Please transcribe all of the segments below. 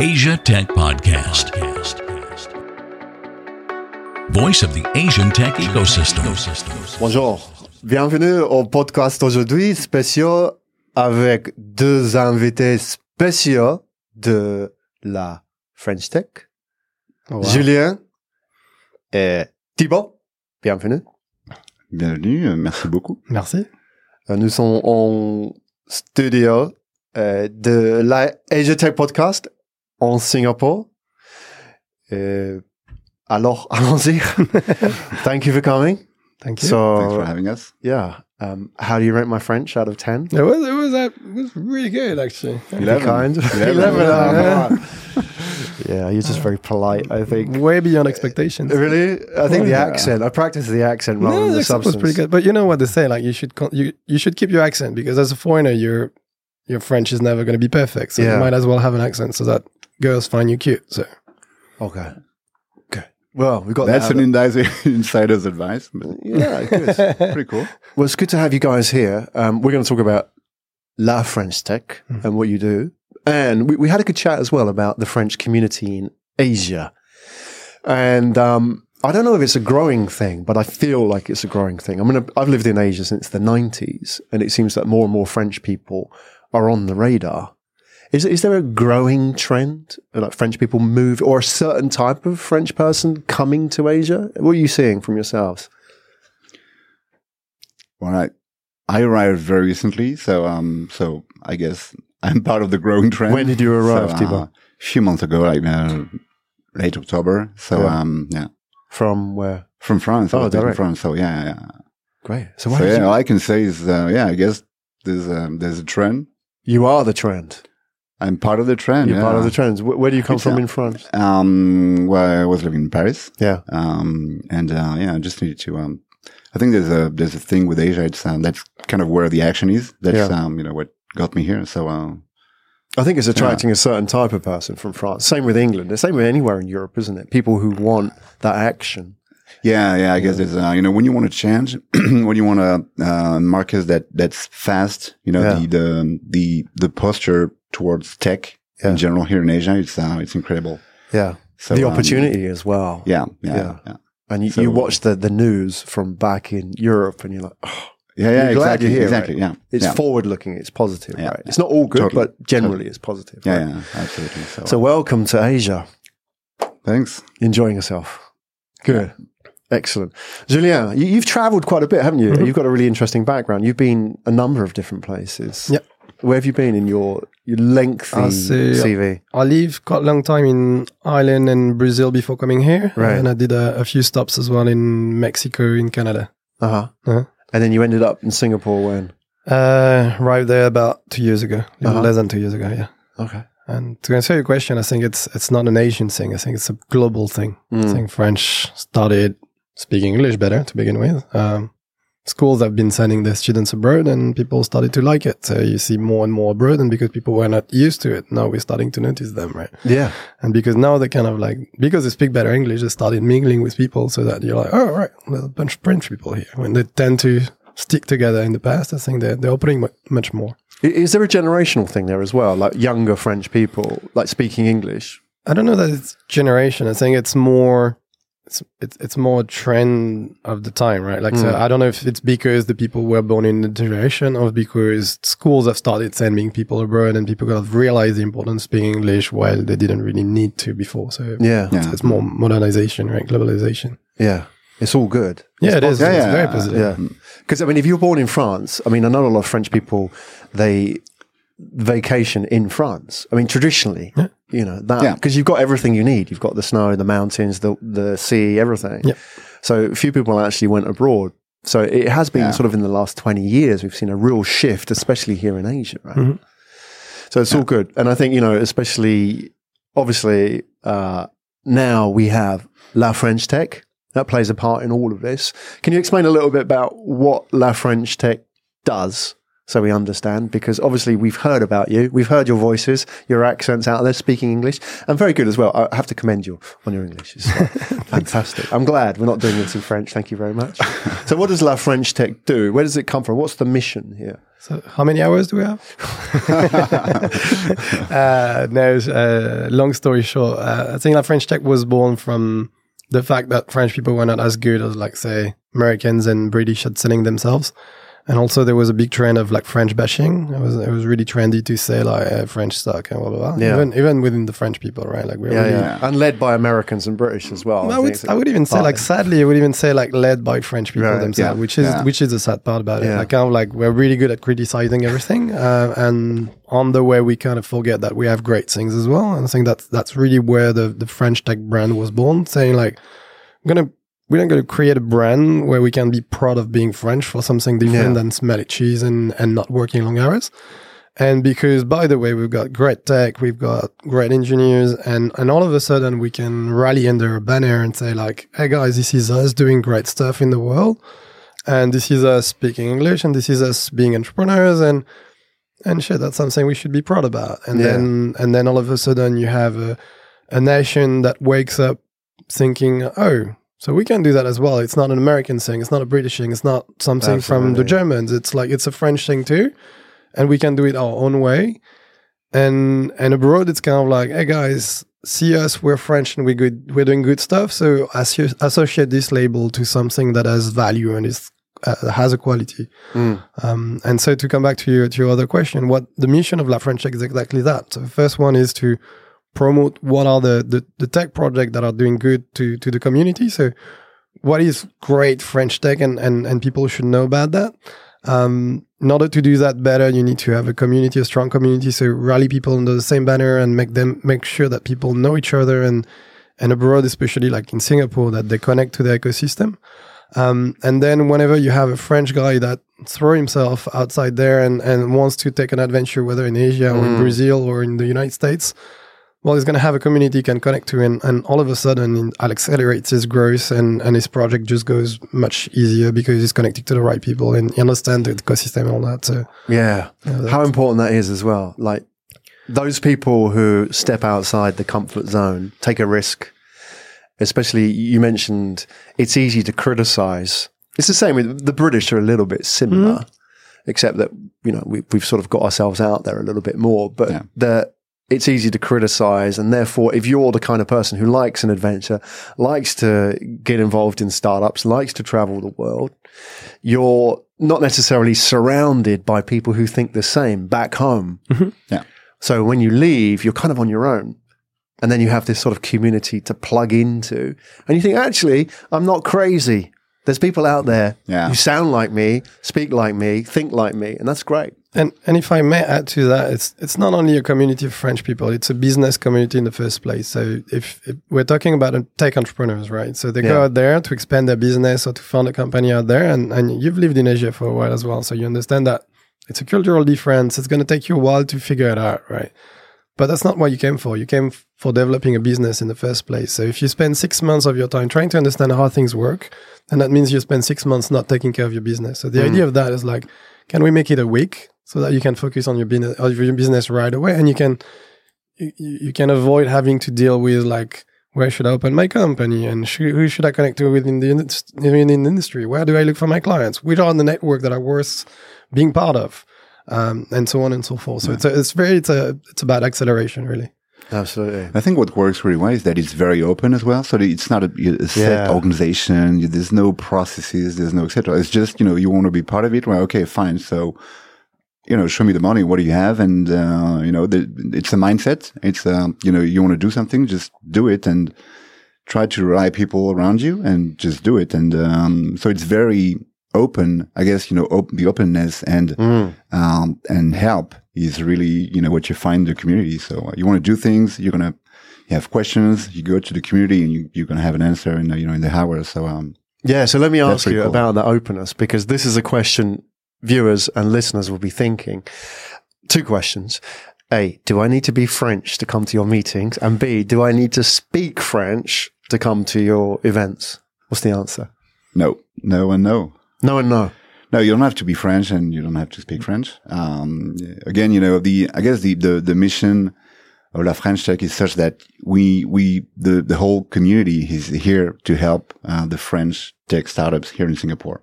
Asia Tech Podcast. Voice of the Asian Tech Ecosystem. Bonjour. Bienvenue au podcast aujourd'hui spécial avec deux invités spéciaux de la French Tech. Julien et Thibaut. Bienvenue. Bienvenue, euh, merci beaucoup. Merci. Euh, Nous sommes en studio euh, de la Asia Tech Podcast en Singapore. Euh, alors, allons-y. Thank you for coming. Thank you. So, Thanks for having us. yeah. Um, how do you rate my French out of 10? it was it was uh, it was really good actually. Eleven. kind. Eleven. yeah. yeah, you're just very polite, I think. Way beyond expectations. Really? I think the accent. I practiced the accent rather No, than the the accent was pretty good. But you know what they say, like you should con- you you should keep your accent because as a foreigner, your your French is never going to be perfect. So Yeah. you might as well have an accent so that girls find you cute. So Okay. Good. Well, we've got That's that. an insider, insider's advice. But yeah, good. pretty cool. well, it's good to have you guys here. Um, we're going to talk about La French Tech Mm-hmm. and what you do. And we, we had a good chat as well about the French community in Asia. And um, I don't know if it's a growing thing, but I feel like it's a growing thing. I mean, I've lived in Asia since the 90s, and it seems that more and more French people are on the radar. Is, is there a growing trend, like French people move, or a certain type of French person coming to Asia? What are you seeing from yourselves? Well, I, I arrived very recently, so um, so I guess I'm part of the growing trend. When did you arrive, so, Thibaut? A few months ago, like uh, late October. So Yeah. um, yeah, From where? from France. Oh, was based in direct. France. So yeah, yeah. Great. So, why So yeah, you, all I can say is uh, yeah, I guess there's um, there's a trend. you are the trend. I'm part of the trend. You're yeah. part of the trends. Wh- Where do you come It's, from in France? Um, well, I was living in Paris. Yeah. Um, and, uh, yeah, I just needed to, um, I think there's a, there's a thing with Asia. It's, um, that's kind of where the action is. That's, Yeah. um, you know, what got me here. So, uh, I think it's attracting a certain type of person from France. Same with England. The same with anywhere in Europe, isn't it? People who want that action. yeah, yeah, I guess it's, uh, you know, when you want to change, when you want to, uh, market that, that's fast, you know, Yeah. the, the, the, the posture towards tech Yeah. in general here in Asia, it's, uh, it's incredible. Yeah. So, the um, opportunity as well. yeah, yeah, Yeah. yeah. And you, So- you watch the, the news from back in Europe and you're like, oh, Yeah, yeah, You're glad exactly, you're here, exactly. right? Yeah. it's yeah. forward looking, it's positive, Yeah. right? It's not all good, Totally. but generally it's positive. yeah, right? yeah, absolutely. So, So welcome to Asia. thanks. Enjoying yourself. Good. Excellent. Julien, you, you've traveled quite a bit, haven't you? You've got a really interesting background. You've been a number of different places. Yeah. Where have you been in your, your lengthy CV? I lived quite a long time in Ireland and Brazil before coming here, Right. and I did a, a few stops as well in Mexico, in Canada. Uh huh. Uh-huh. And then you ended up in Singapore when? Uh, arrived there about two years ago, Uh-huh. less than two years ago. Yeah. Okay. And to answer your question, I think it's it's not an Asian thing. I think it's a global thing. Mm. I think French started speaking English better to begin with. Um, schools have been sending their students abroad, and people started to like it. So you see more and more abroad, and because people were not used to it, now we're starting to notice them, right? Yeah. And because now they kind of like because they speak better English, they started mingling with people, so that you're like, oh right, there's a bunch of French people here. When they tend to stick together in the past, I think they're they're opening much more. Is there a generational thing there as well? Like younger French people, like speaking English? I don't know that it's generation. I think it's more it's it's, it's more a trend of the time, right? Like so Mm. I don't know if it's because the people were born in the generation or because schools have started sending people abroad and people kind of realized the importance of speaking English while they didn't really need to before. So Yeah. Yeah. it's more modernization, right? Globalization. Yeah. It's all good. Yeah, it is. Yeah, it's yeah. very positive. Yeah. Because, I mean, if you're born in France, I mean, I know a lot of French people, they vacation in France. I mean, traditionally, you know, that, Yeah. because you've got everything you need. You've got the snow, the mountains, the, the sea, everything. Yeah. So few people actually went abroad. So it has been Yeah. sort of in the last 20 years, we've seen a real shift, especially here in Asia, right? Mhm. So it's all good. And I think, you know, especially, obviously, uh, now we have La French Tech. That plays a part in all of this. Can you explain a little bit about what La French Tech does so we understand because obviously we've heard about you. We've heard your voices, your accents out there speaking English and very good as well. I have to commend you on your English. It's uh, fantastic. I'm glad we're not doing this in French. Thank you very much. So what does La French Tech do? Where does it come from? What's the mission here? So how many hours do we have? uh, no, uh, long story short, uh, I think La French Tech was born from the fact that French people were not as good as, like, say, Americans and British at selling themselves. And also there was a big trend of like French bashing. It was it was really trendy to say like uh, French suck and blah blah blah. Yeah. Even even within the French people, right? Like we're Yeah, really, yeah. And led by Americans and British as well. I think would, I would even say like sadly I would even say like led by French people Right, themselves, yeah, which is which is the sad part about it. Like kind of like we're really good at criticizing everything, uh, and on the way we kind of forget that we have great things as well. And I think that's that's really where the the French tech brand was born, saying like I'm gonna we're not going to create a brand where we can be proud of being French for something different Yeah. than smelly cheese and, and not working long hours. And because, by the way, we've got great tech, we've got great engineers, and, and all of a sudden we can rally under a banner and say like, hey guys, this is us doing great stuff in the world. And this is us speaking English and this is us being entrepreneurs and, and shit, that's something we should be proud about. And Yeah. then, and then all of a sudden you have a, a nation that wakes up thinking, oh, so we can do that as well. It's not an American thing. It's not a British thing. It's not something from the Germans. It's like it's a French thing too, and we can do it our own way. And and abroad, it's kind of like, hey guys, see us. We're French and we good. We're doing good stuff. So associ- associate this label to something that has value and is uh, has a quality. Mm. Um, and so to come back to your to your other question, what the mission of La French is exactly that. So the first one is to promote what are the, the, the tech projects that are doing good to, to the community. So what is great French tech and, and, and people should know about that. Um, in order to do that better, you need to have a community, a strong community. So rally people under the same banner and make them make sure that people know each other and and abroad, especially like in Singapore, that they connect to the ecosystem. Um, and then whenever you have a French guy that throw himself outside there and, and wants to take an adventure, whether in Asia or in Brazil or in the United States, well, he's going to have a community he can connect to, and, and all of a sudden, it accelerates his growth, and, and his project just goes much easier because he's connected to the right people and he understands the ecosystem and all that. So, Yeah. How important that is as well. Like those people who step outside the comfort zone, take a risk, especially you mentioned it's easy to criticize. It's the same with the British are a little bit similar, mm-hmm. except that, you know, we, we've sort of got ourselves out there a little bit more, but Yeah. the, it's easy to criticize. And therefore, if you're the kind of person who likes an adventure, likes to get involved in startups, likes to travel the world, you're not necessarily surrounded by people who think the same back home. Mm-hmm. Yeah. So when you leave, you're kind of on your own. And then you have this sort of community to plug into. And you think, actually, I'm not crazy. There's people out there Yeah. who sound like me, speak like me, think like me. And that's great. and and if I may add to that, it's it's not only a community of French people; it's a business community in the first place. So if, if we're talking about tech entrepreneurs, right? So they go out there to expand their business or to found a company out there, and and you've lived in Asia for a while as well, so you understand that it's a cultural difference. It's going to take you a while to figure it out, right? But that's not what you came for. You came for developing a business in the first place. So if you spend six months of your time trying to understand how things work, then that means you spend six months not taking care of your business. So the hmm. idea of that is like, can we make it a week so that you can focus on your business, your business right away, and you can you, you can avoid having to deal with like where should I open my company and sh- who should I connect to within the indus- within the industry? Where do I look for my clients? Which are on the network that are worth being part of? Um, and so on and so forth. So it's a, it's very it's a it's about acceleration really. Absolutely. I think what works really well is that it's very open as well. So it's not a, a set Yeah. organization. There's no processes. There's no etc. It's just you know you want to be part of it. Well, okay, fine. So you know, show me the money. What do you have? And uh, you know, the, it's a mindset. It's um, you know, you want to do something, just do it, and try to rely people around you, and just do it. And um, so it's very open. I guess you know, op- the openness and Mm. um, and help is really you know what you find in the community. So uh, you want to do things, you're gonna you have questions, you go to the community, and you, you're gonna have an answer in the, you know in the hour. So um, Yeah, so let me ask you cool. about that openness because this is a question viewers and listeners will be thinking. Two questions. A, do I need to be French to come to your meetings? And B, do I need to speak French to come to your events? What's the answer? no, no, and no. No and no. No, you don't have to be French and you don't have to speak French. Um, again, you know, the, I guess the, the, the mission of La French Tech is such that we, we, the, the whole community is here to help, uh, the French tech startups here in Singapore.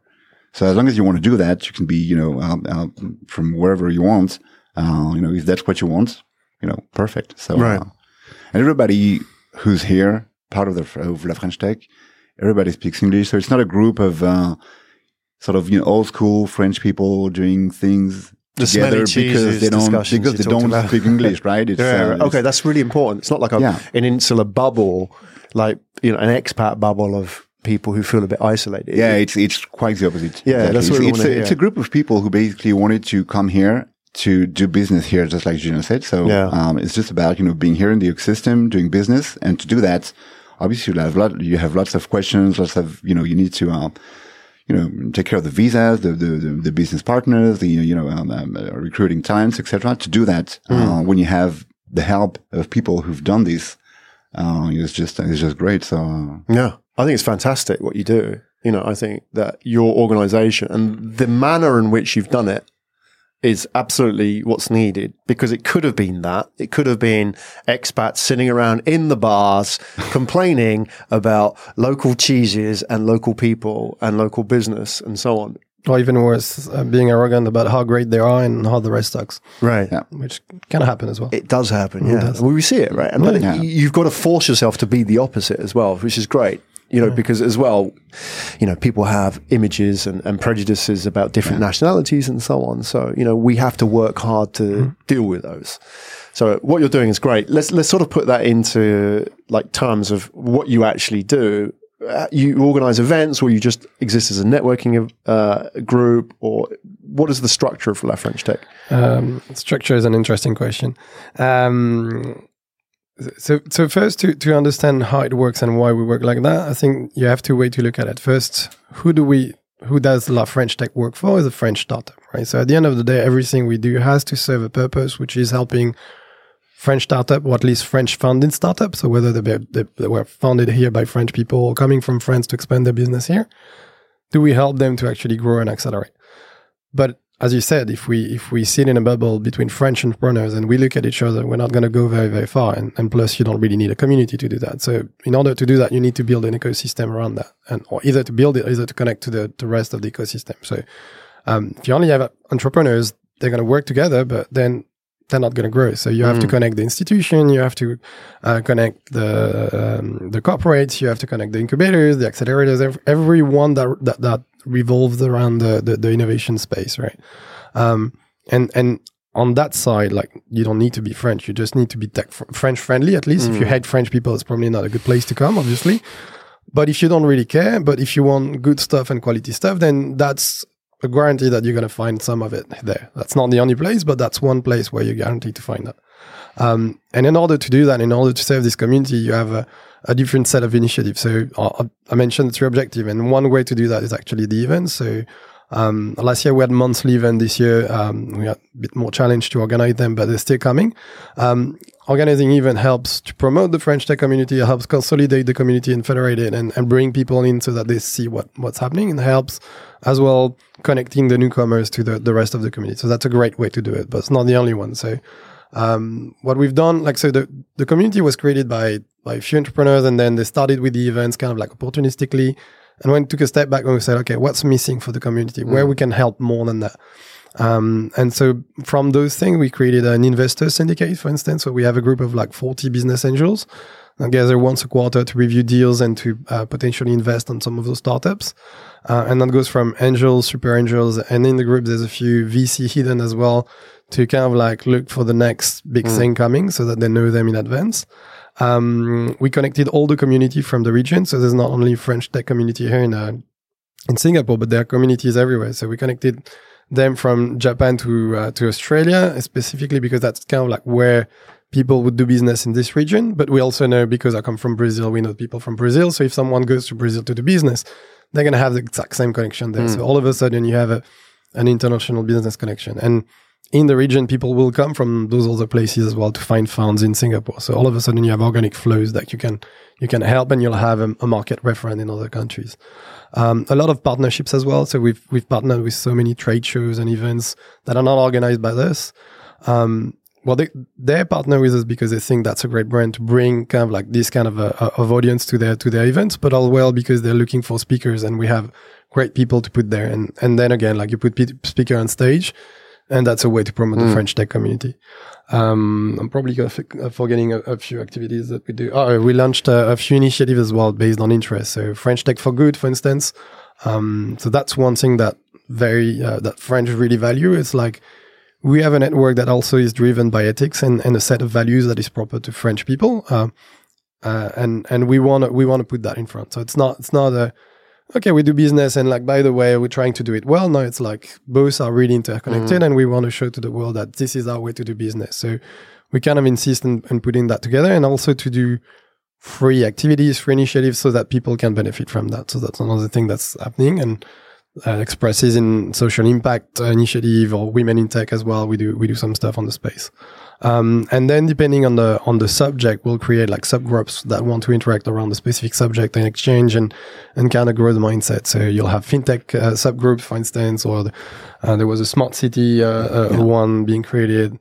So as long as you want to do that, you can be, you know, uh, uh, from wherever you want. Uh, you know, if that's what you want, you know, perfect. So, Right. uh, and everybody who's here, part of the, of La French Tech, everybody speaks English. So it's not a group of, uh, sort of, you know, old school French people doing things The together because they don't, because they don't about. speak English, right? It's, Yeah. uh, okay, that's really important. It's not like a, Yeah. an insular bubble, like you know, an expat bubble of people who feel a bit isolated. Yeah, it's it's quite the opposite. Yeah, that's what it's, it's, wanna a, it's a group of people who basically wanted to come here to do business here, just like Julien said. So Yeah. um, it's just about you know being here in the ecosystem, doing business, and to do that, obviously you have lot, you have lots of questions, lots of you know you need to. Uh, you know, take care of the visas, the the, the, the business partners, the you know um, um, uh, recruiting talents, etc. To do that, Hmm. uh, when you have the help of people who've done this, uh, it's just it's just great. So uh, Yeah, I think it's fantastic what you do. You know, I think that your organization and the manner in which you've done it is absolutely what's needed because it could have been that. It could have been expats sitting around in the bars complaining about local cheeses and local people and local business and so on. Or even worse, uh, being arrogant about how great they are and how the rest sucks, Right. Yeah. which can happen as well. It does happen, It yeah. does. Well, we see it, right? And Yeah. it- you've got to force yourself to be the opposite as well, which is great. You know, because as well, you know, people have images and, and prejudices about different nationalities and so on. So, you know, we have to work hard to deal with those. So what you're doing is great. Let's let's sort of put that into like terms of what you actually do. Uh, you organize events, or you just exist as a networking uh, group, or what is the structure of La French Tech? Um, structure is an interesting question. Um, so, so first to, to understand how it works and why we work like that, I think you have two ways to look at it. First, who do we, who does La French Tech work for? Is a French startup, right? So at the end of the day, everything we do has to serve a purpose, which is helping French startup, or at least French founded startups. So whether they, they, they were founded here by French people or coming from France to expand their business here, do we help them to actually grow and accelerate? But as you said, if we if we sit in a bubble between French entrepreneurs and we look at each other, we're not going to go very very far. And, and plus, you don't really need a community to do that. So in order to do that, you need to build an ecosystem around that, and or either to build it, or either to connect to the the rest of the ecosystem. So um, if you only have entrepreneurs, they're going to work together, but then they're not going to grow. So you have to connect the institution, you have to uh, connect the um, the corporates, you have to connect the incubators, the accelerators, ev- everyone that that, that revolves around the, the the innovation space, right? Um, and and on that side, like you don't need to be French, you just need to be tech fr- French friendly. At least if you hate French people, it's probably not a good place to come, obviously. But if you don't really care, but if you want good stuff and quality stuff, then that's a guarantee that you're going to find some of it there. That's not the only place, but that's one place where you're guaranteed to find that. Um, and in order to do that, in order to serve this community, you have a, a different set of initiatives. So uh, I mentioned three objectives, and one way to do that is actually the events. So um, last year we had monthly event. This year um, we had a bit more challenge to organize them, but they're still coming. Um, organizing event helps to promote the French tech community, It helps consolidate the community and federate it, and, and bring people in so that they see what what's happening, and helps as well connecting the newcomers to the, the rest of the community. So that's a great way to do it, but it's not the only one. So um, what we've done, like so, the the community was created by by a few entrepreneurs, and then they started with the events kind of like opportunistically, and when we took a step back and we said, okay, what's missing for the community, where we can help more than that. Um, and so from those things, we created an investor syndicate, for instance. So we have a group of like 40 business angels that gather once a quarter to review deals and to uh, potentially invest on some of those startups. Uh, and that goes from angels, super angels, and in the group, there's a few VC hidden as well to kind of like look for the next big thing coming so that they know them in advance. Um, we connected all the community from the region. So there's not only French tech community here in, uh, in Singapore, but there are communities everywhere. So we connected them from Japan to, uh, to Australia, specifically because that's kind of like where people would do business in this region. But we also know because I come from Brazil, we know people from Brazil. So if someone goes to Brazil to do business, they're going to have the exact same connection there. So all of a sudden you have a, an international business connection. And in the region, people will come from those other places as well to find funds in Singapore. So all of a sudden, you have organic flows that you can you can help, and you'll have a, a market reference in other countries. Um, a lot of partnerships as well. So we've we've partnered with so many trade shows and events that are not organized by us. Um, well, they they partner with us because they think that's a great brand to bring kind of like this kind of a, of audience to their to their events, but all well because they're looking for speakers, and we have great people to put there. And and then again, like you put speaker on stage, and that's a way to promote Mm. the French tech community. Um, I'm probably uh, forgetting a, a few activities that we do. Oh, we launched a, a few initiatives as well based on interest. So French Tech for Good, for instance. Um, so that's one thing that very uh, that French really value. It's like we have a network that also is driven by ethics and, and a set of values that is proper to French people. Uh, uh, and and we want to we want to put that in front. So it's not it's not a okay we do business and like by the way we're trying to do it well. Now it's like both are really interconnected, mm. and we want to show to the world that this is our way to do business. So we kind of insist on, on putting that together, and also to do free activities, free initiatives, so that people can benefit from that. So that's another thing that's happening and. Uh, expresses in social impact initiative or women in tech as well. We do we do some stuff on the space. Um, and then depending on the on the subject, we'll create like subgroups that want to interact around the specific subject and exchange and and kind of grow the mindset. So you'll have fintech uh, subgroups, for instance, or the, uh, there was a smart city uh, uh, one being created.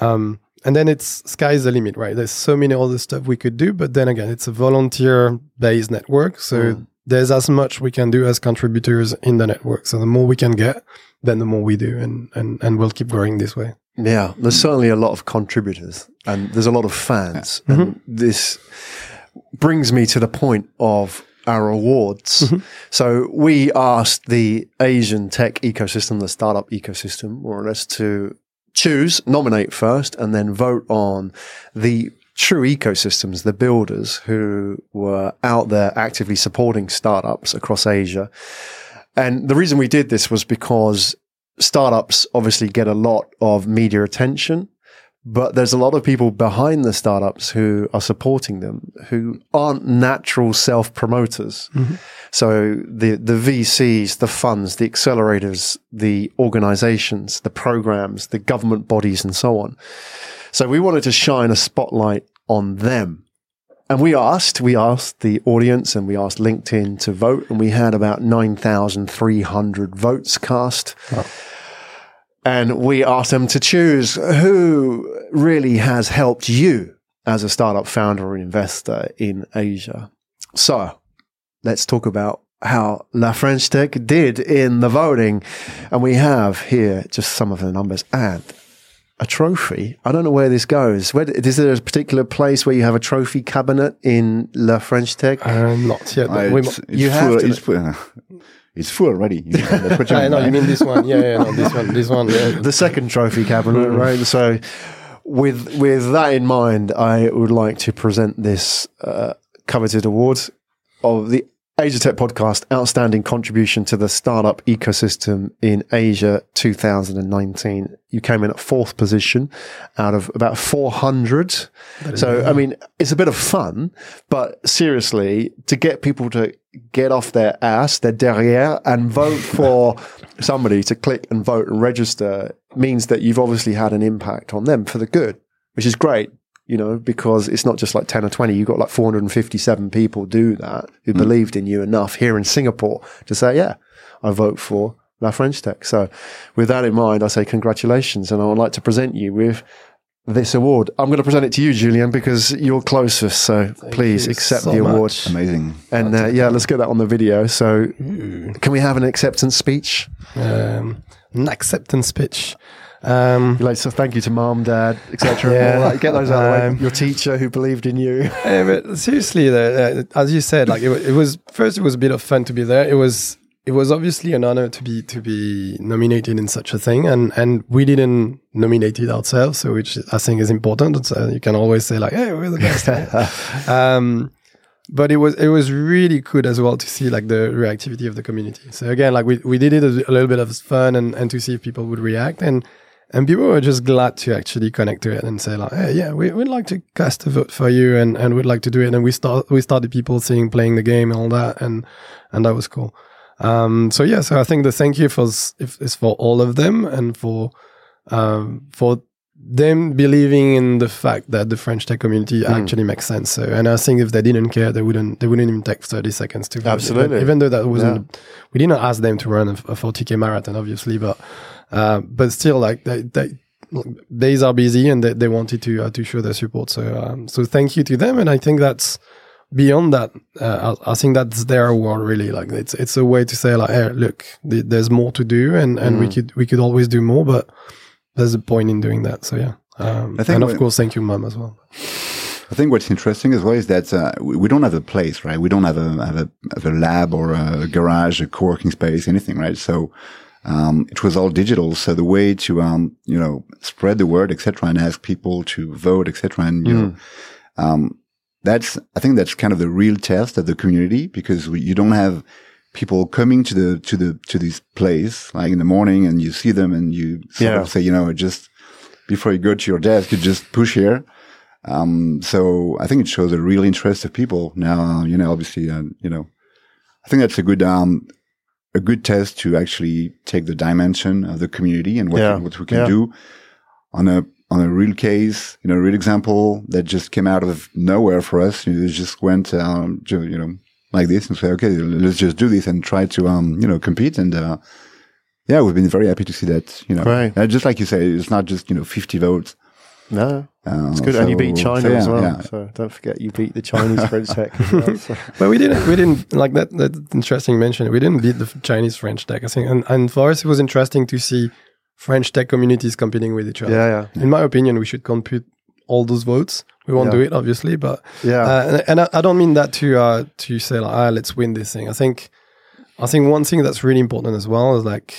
Um, and then it's sky's the limit, right? There's so many other stuff we could do, but then again, it's a volunteer based network, so there's as much we can do as contributors in the network. So the more we can get, then the more we do, and and and we'll keep growing this way. Yeah, there's certainly a lot of contributors and there's a lot of fans. Mm-hmm. And this brings me to the point of our awards. Mm-hmm. So we asked the Asian tech ecosystem, the startup ecosystem, more or less, to choose, nominate first, and then vote on the true ecosystems, the builders who were out there actively supporting startups across Asia. And the reason we did this was because startups obviously get a lot of media attention, but there's a lot of people behind the startups who are supporting them who aren't natural self promoters. Mm-hmm. So the, the VCs, the funds, the accelerators, the organizations, the programs, the government bodies and so on. So we wanted to shine a spotlight on them. And we asked, we asked the audience and we asked LinkedIn to vote and we had about 9,300 votes cast. And we asked them to choose who really has helped you as a startup founder or investor in Asia. So let's talk about how La French Tech did in the voting. And we have here just some of the numbers and a trophy. I don't know where this goes. Where, is there a particular place where you have a trophy cabinet in La French Tech? Uh, not yet. Uh, we it's, mo- it's you have full, to- It's full, uh, it's full already. You know, that's what you I mean, know you right? mean this one. Yeah, yeah, no, this one, this one. Yeah. the second trophy cabinet, right? So, with with that in mind, I would like to present this uh, coveted award of the Asia Tech Podcast Outstanding Contribution to the Startup Ecosystem in Asia 2019. You came in at fourth position out of about 400. So, I mean, it's a bit of fun, but seriously, to get people to get off their ass, their derrière, and vote for somebody to click and vote and register means that you've obviously had an impact on them for the good, which is great. You know, because it's not just like 10 or 20, you've got like 457 people do that who believed in you enough here in Singapore to say, yeah, I vote for La French Tech. So with that in mind, I say congratulations. And I would like to present you with this award. I'm going to present it to you, Julien, because you're closest. So please accept so the award. much. Amazing. And uh, yeah, let's get that on the video. So can we have an acceptance speech? Um, an acceptance pitch. Um, You'd like to say thank you to mom, dad, etc. Yeah. Get those out of the Um, way. Your teacher who believed in you. Yeah, but seriously, the, uh, as you said, like it, it was first, it was a bit of fun to be there. It was it was obviously an honor to be to be nominated in such a thing, and and we didn't nominate it ourselves, so which I think is important. So you can always say like, "Hey, we're the best." um, but it was it was really good as well to see like the reactivity of the community. So again, like we, we did it as a little bit of fun and, and to see if people would react and and people were just glad to actually connect to it and say like, hey, yeah, we, we'd like to cast a vote for you and, and we'd like to do it. And we start we started people seeing playing the game and all that and and that was cool. Um, so yeah, so I think the thank you for is for all of them and for um, for them believing in the fact that the French tech community Hmm. actually makes sense. So, and I think if they didn't care, they wouldn't they wouldn't even take thirty seconds to vote. Absolutely. Even, even though that wasn't, we didn't ask them to run a, a forty k marathon, obviously, but uh, but still, like they, they days are busy and they, they wanted to uh, to show their support. So um, so thank you to them, and I think that's beyond that. Uh, I, I think that's their award really. Like it's it's a way to say like, hey, look, th- there's more to do, and and we could we could always do more, but there's a point in doing that. So yeah. Um, I think and of course, thank you, mom, as well. I think what's interesting as well is that uh, we, we don't have a place, right? We don't have a have a, have a lab or a garage, a co-working space, anything, right? So um, it was all digital. So the way to um, you know spread the word, etc., and ask people to vote, etc., and you know, um, that's I think that's kind of the real test of the community because we, you don't have people coming to the to the to this place like in the morning and you see them and you sort Yeah. of say, you know, just before you go to your desk, you just push here. Um, so I think it shows a real interest of people now, you know, obviously, uh, you know, I think that's a good, um, a good test to actually take the dimension of the community and what, Yeah. what we can Yeah. do on a, on a real case, you know, a real example that just came out of nowhere for us. It just went, um, ju- you know, like this and say, okay, let's just do this and try to, um, you know, compete. And, uh, yeah, we've been very happy to see that, you know, Right. Just like you say, it's not just, you know, 50 votes. No, Uh, it's good. and you beat China so yeah, as well. yeah. So don't forget you beat the Chinese French tech. well, so. But we didn't, we didn't like that. That's interesting mention. We didn't beat the Chinese French tech. I think, and, and for us, it was interesting to see French tech communities competing with each other. Yeah, yeah, In my opinion, we should compute all those votes. We won't Yeah. do it, obviously, but yeah. uh, and, and I, I don't mean that to uh, to say like, ah, let's win this thing. I think I think one thing that's really important as well is like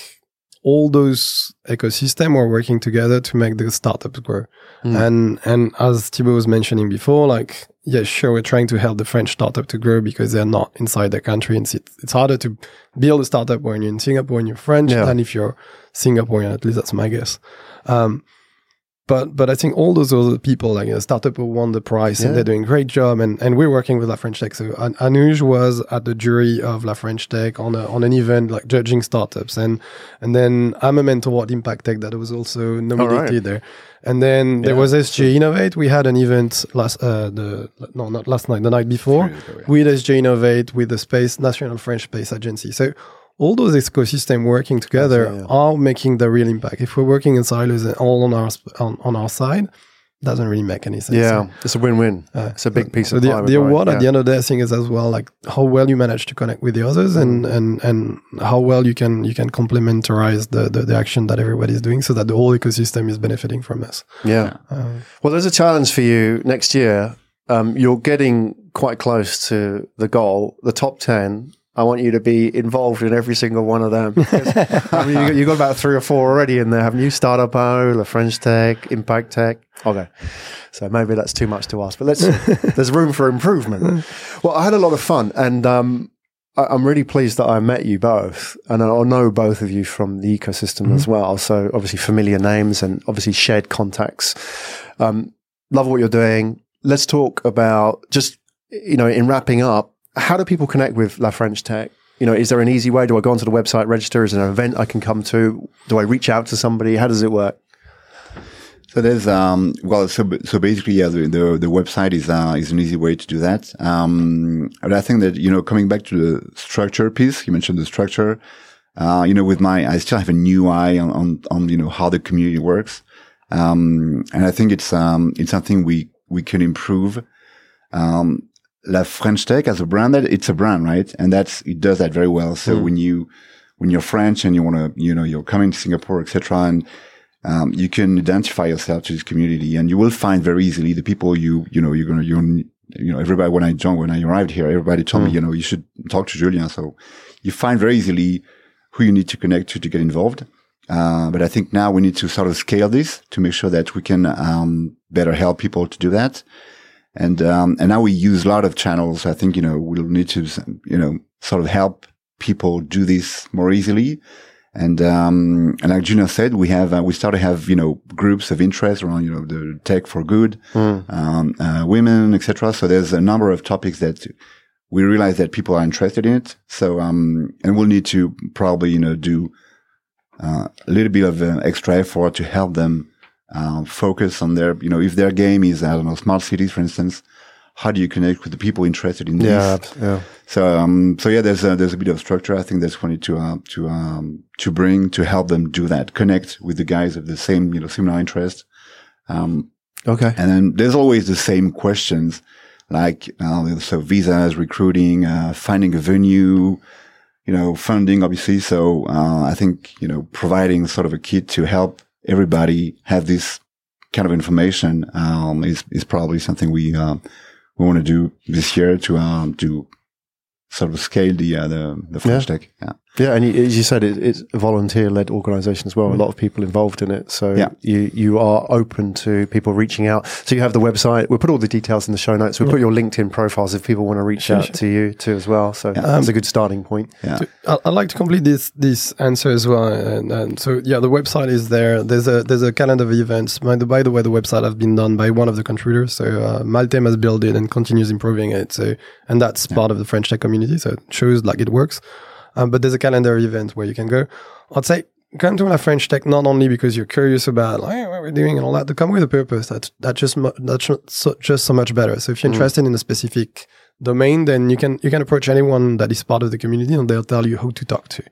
all those ecosystem are working together to make the startups grow. Mm. And and as Thibaut was mentioning before, like yeah, sure, we're trying to help the French startup to grow because they're not inside their country, and it's, it's harder to build a startup when you're in Singapore and you're French Yeah. than if you're Singaporean. At least that's my guess. Um, but but I think all those other people, like a startup who won the prize, Yeah. and they're doing a great job. And, and we're working with La French Tech. So An- Anuj was at the jury of La French Tech on a, on an event like judging startups, and and then I'm a mentor at Impact Tech that was also nominated there. And then there was SGInnovate. We had an event last uh, the no not last night, the night before with SGInnovate with the Space National French Space Agency. So all those ecosystems working together Yeah, yeah. are making the real impact. If we're working in silos and all on our on, on our side, doesn't really make any sense. yeah, it's a win-win. Uh, it's a big piece So of the, pie. the right? award Yeah. at the end of the day, I think, is as well like how well you manage to connect with the others, and and and how well you can you can complementarize the, the the action that everybody's doing, so that the whole ecosystem is benefiting from this. Yeah. Um, Well, there's a challenge for you next year. Um, you're getting quite close to the goal, the top 10. I want you to be involved in every single one of them. Because, I mean, you got, about three or four already in there, haven't you? Startup O, La French Tech, Impact Tech. Okay. So maybe that's too much to ask, but let's, there's room for improvement. Well, I had a lot of fun and, um, I- I'm really pleased that I met you both, and I know both of you from the ecosystem as well. So obviously familiar names and obviously shared contacts. Um, love what you're doing. Let's talk about just you know in wrapping up. How do people connect with La French Tech? You know, is there an easy way? Do I go onto the website, register? Is there an event I can come to? Do I reach out to somebody? How does it work? So there's um well so so basically yeah the the, the website is uh, is an easy way to do that. Um, but I think that you know coming back to the structure piece, you mentioned the structure. Uh, you know, with my I still have a new eye on on, on you know how the community works, um, and I think it's um it's something we we can improve. Um, La French Tech as a brand, that it's a brand, right? And that's it does that very well. So when you when you're French and you want to you know you're coming to Singapore, etc., and um, you can identify yourself to this community and you will find very easily the people you, you know, you're going to, you're, you know, everybody, when I joined, when I arrived here, everybody told me, you know, you should talk to Julien. So you find very easily who you need to connect to to get involved. Uh, but I think now we need to sort of scale this to make sure that we can, um, better help people to do that. And, um, and now we use a lot of channels. I think, you know, we'll need to, you know, sort of help people do this more easily. And um, and like Julien said, we have uh, we started to have you know groups of interest around you know the tech for good, um, uh, women, etc. So there's a number of topics that we realize that people are interested in it. So um, and we'll need to probably you know do uh, a little bit of uh, extra effort to help them uh, focus on their, you know, if their game is, I don't know, smart cities, for instance, how do you connect with the people interested in Yeah, this? yeah. So, um, so yeah, there's a, there's a bit of structure. I think that's funny to, uh, to, um, to bring to help them do that, connect with the guys of the same, you know, similar interest. Um, Okay. and then there's always the same questions, like uh, so visas, recruiting, uh, finding a venue, you know, funding, obviously. So uh, I think you know, providing sort of a kit to help everybody have this kind of information um, is is probably something we uh, we want to do this year to um, to sort of scale the uh, the the French Tech. Yeah. Yeah, and you, as you said, it, it's a volunteer-led organisation as well. A lot of people involved in it, so Yeah. you you are open to people reaching out. So you have the website. We'll put all the details in the show notes. We'll put your LinkedIn profiles if people want to reach out to you too as well. So that's a good starting point. Yeah. To- I- I'd like to complete this this answer as well. And, and so yeah, the website is there. There's a there's a calendar of events. By the by the way, the website has been done by one of the contributors. So uh, Maltem has built it and continues improving it. So and that's part of the French tech community. So it shows like it works. Um, but there's a calendar of events where you can go. I'd say come to La French Tech not only because you're curious about like, what we're doing and all that, to come with a purpose. That's that's just that's so, just so much better. So if you're interested in a specific domain, then you can you can approach anyone that is part of the community, and they'll tell you who to talk to.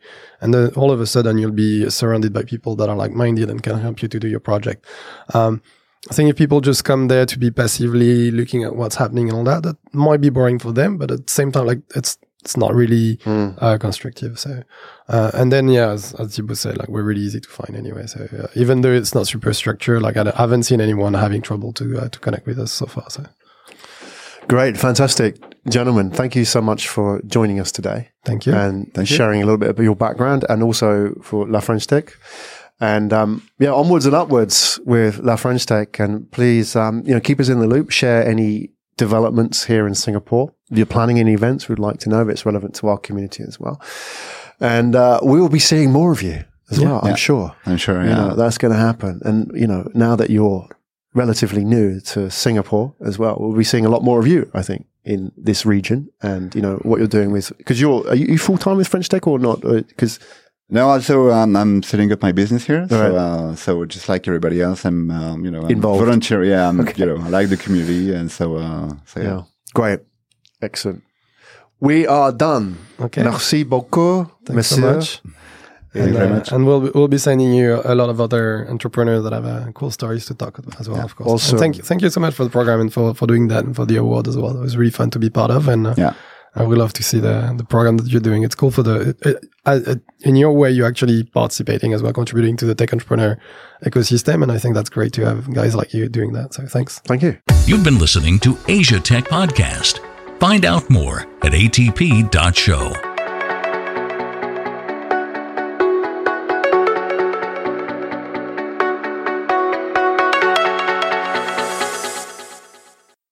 And then all of a sudden, you'll be surrounded by people that are like minded and can help you to do your project. Um, I think if people just come there to be passively looking at what's happening and all that, that might be boring for them. But at the same time, like it's it's not really uh, constructive. So, uh, and then yeah, as, as Thibaut said, like we're really easy to find anyway. So uh, even though it's not super structured, like I, I haven't seen anyone having trouble to uh, to connect with us so far. So Great, fantastic, gentlemen. Thank you so much for joining us today thank you. and Thank you. sharing a little bit about your background and also for La French Tech. And um, yeah, onwards and upwards with La French Tech. And please, um, you know, keep us in the loop. Share any developments here in Singapore. If you're planning any events, we'd like to know if it's relevant to our community as well. And uh, we will be seeing more of you as well. I'm Yeah. sure. I'm sure. You Yeah. know, that's going to happen. And you know, now that you're relatively new to Singapore as well, we'll be seeing a lot more of you. I think in this region, and you know what you're doing with because you're are you full time with French Tech or not? Because No, also um, I'm setting up my business here. So, Right. uh, so just like everybody else, I'm um, you know I'm Involved. volunteer. Yeah, I'm, you know I like the community, and so uh, so yeah. yeah, great, excellent. We are done. Okay. Merci beaucoup, Thanks so much. Thank And, you very uh, much. and we'll we'll be sending you a lot of other entrepreneurs that have uh, cool stories to talk about as well, of course. And thank you, thank you so much for the program and for, for doing that and for the award as well. It was really fun to be part of, and uh, Yeah. I would love to see the the program that you're doing. It's cool for the it, it, in your way you're actually participating as well, contributing to the tech entrepreneur ecosystem, and I think that's great to have guys like you doing that. So thanks. Thank you. You've been listening to Asia Tech Podcast. Find out more at atp.show.